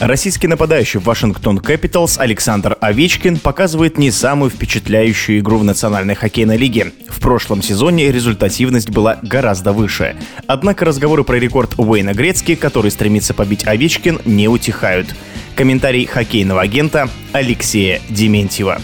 Российский нападающий Вашингтон Capitals Александр Овечкин показывает не самую впечатляющую игру в Национальной хоккейной лиге. В прошлом сезоне результативность была гораздо выше. Однако разговоры про рекорд Уэйна Грецки, который стремится побить Овечкин, не утихают. Комментарий хоккейного агента Алексея Дементьева.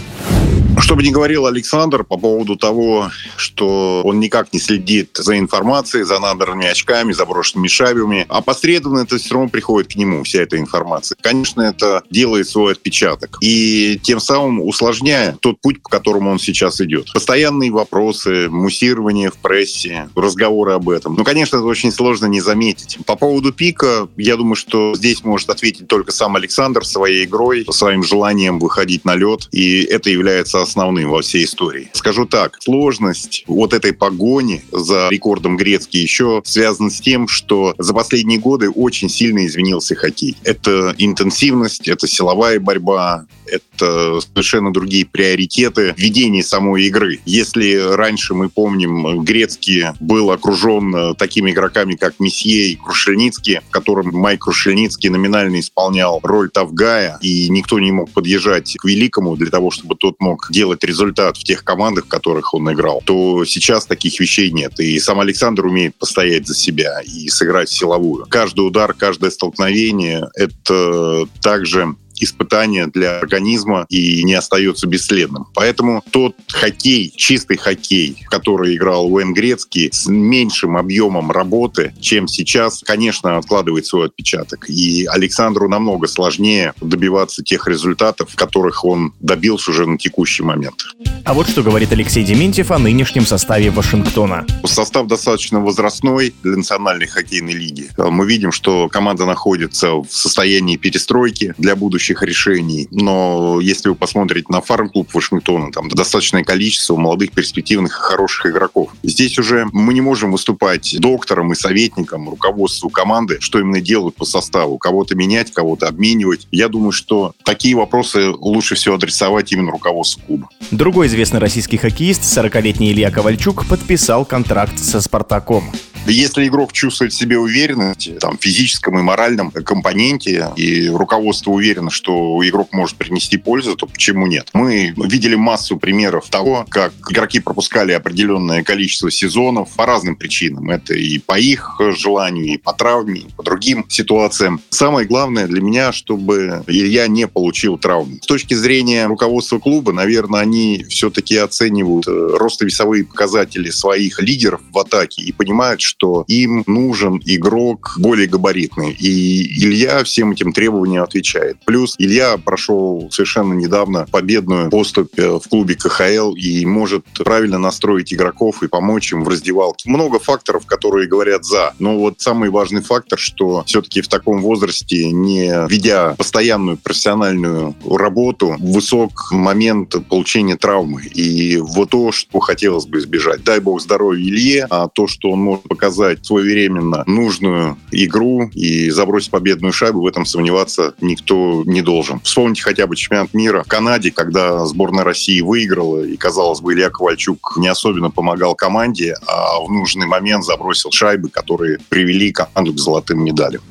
Что бы ни говорил Александр по поводу того, что он никак не следит за информацией, за набранными очками, за брошенными шайбами, опосредованно это все равно приходит к нему, вся эта информация. Конечно, это делает свой отпечаток. И тем самым усложняя тот путь, по которому он сейчас идет. Постоянные вопросы, муссирование в прессе, разговоры об этом. Ну, конечно, это очень сложно не заметить. По поводу пика, я думаю, что здесь может ответить только сам Александр своей игрой, своим желанием выходить на лед. И это является основным во всей истории. Скажу так, сложность вот этой погони за рекордом Грецки еще связана с тем, что за последние годы очень сильно изменился хоккей. Это интенсивность, это силовая борьба, это совершенно другие приоритеты ведения самой игры. Если раньше мы помним, Грецкий был окружен такими игроками, как Месье и Крушельницкий, в котором Майк Крушельницкий номинально исполнял роль Тавгая, и никто не мог подъезжать к Великому для того, чтобы тот мог делать результат в тех командах, в которых он играл, то сейчас таких вещей нет. И сам Александр умеет постоять за себя и сыграть силовую. Каждый удар, каждое столкновение — это также испытание для организма и не остается бесследным. Поэтому тот хоккей, чистый хоккей, который играл Уэйн Грецкий, с меньшим объемом работы, чем сейчас, конечно, откладывает свой отпечаток. И Александру намного сложнее добиваться тех результатов, которых он добился уже на текущий момент. А вот что говорит Алексей Дементьев о нынешнем составе Вашингтона. Состав достаточно возрастной для национальной хоккейной лиги. Мы видим, что команда находится в состоянии перестройки для будущего будущих решений. Но если вы посмотрите на фарм-клуб Вашингтона, там достаточное количество молодых, перспективных и хороших игроков. Здесь уже мы не можем выступать доктором и советником руководству команды, что именно делают по составу. Кого-то менять, кого-то обменивать. Я думаю, что такие вопросы лучше всего адресовать именно руководству клуба. Другой известный российский хоккеист, 40-летний Илья Ковальчук, подписал контракт со «Спартаком». Если игрок чувствует в себе уверенность, там, в физическом и моральном компоненте, и руководство уверено, что игрок может принести пользу, то почему нет? Мы видели массу примеров того, как игроки пропускали определенное количество сезонов по разным причинам. Это и по их желанию, и по травме, и по другим ситуациям. Самое главное для меня, чтобы Илья не получил травму. С точки зрения руководства клуба, наверное, они все-таки оценивают э, ростовесовые показатели своих лидеров в атаке и понимают, что что им нужен игрок более габаритный. И Илья всем этим требованиям отвечает. Плюс Илья прошел совершенно недавно победную поступь в клубе КХЛ и может правильно настроить игроков и помочь им в раздевалке. Много факторов, которые говорят «за». Но вот самый важный фактор, что все-таки в таком возрасте, не ведя постоянную профессиональную работу, высок момент получения травмы. И вот то, что хотелось бы избежать. Дай бог здоровья Илье, а то, что он может показать показать своевременно нужную игру и забросить победную шайбу, в этом сомневаться никто не должен. Вспомните хотя бы чемпионат мира в Канаде, когда сборная России выиграла, и, казалось бы, Илья Ковальчук не особенно помогал команде, а в нужный момент забросил шайбы, которые привели команду к золотым медалям.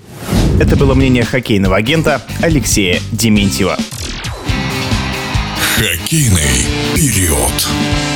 Это было мнение хоккейного агента Алексея Дементьева. Хоккейный период.